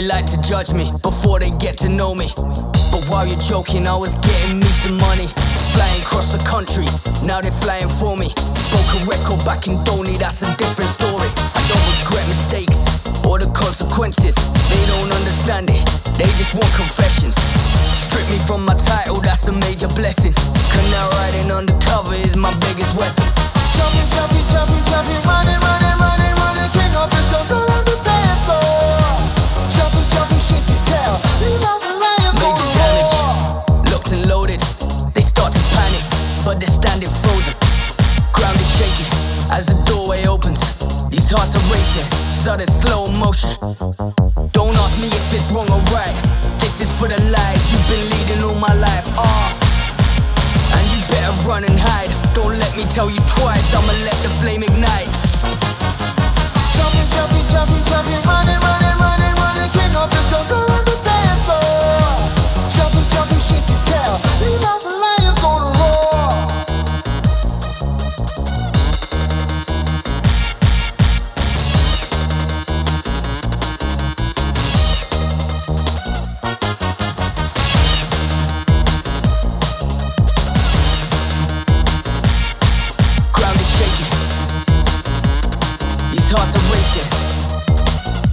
They like to judge me before they get to know me. But while you're joking, I was getting me some money. Flying across the country, now they're flying for me. Broke a record back in Donny, that's a different story. I don't regret mistakes or the consequences. They don't understand it, they just want confessions. Strip me from my title, that's a major blessing. Cause now riding undercover is my biggest they're standing frozen. Ground is shaking as the doorway opens. These hearts are racing, sudden slow motion. Don't ask me if it's wrong or right. This is for the lives you've been leading all my life. Ah. And you better run and hide. Don't let me tell you twice, I'ma let the flame ignite.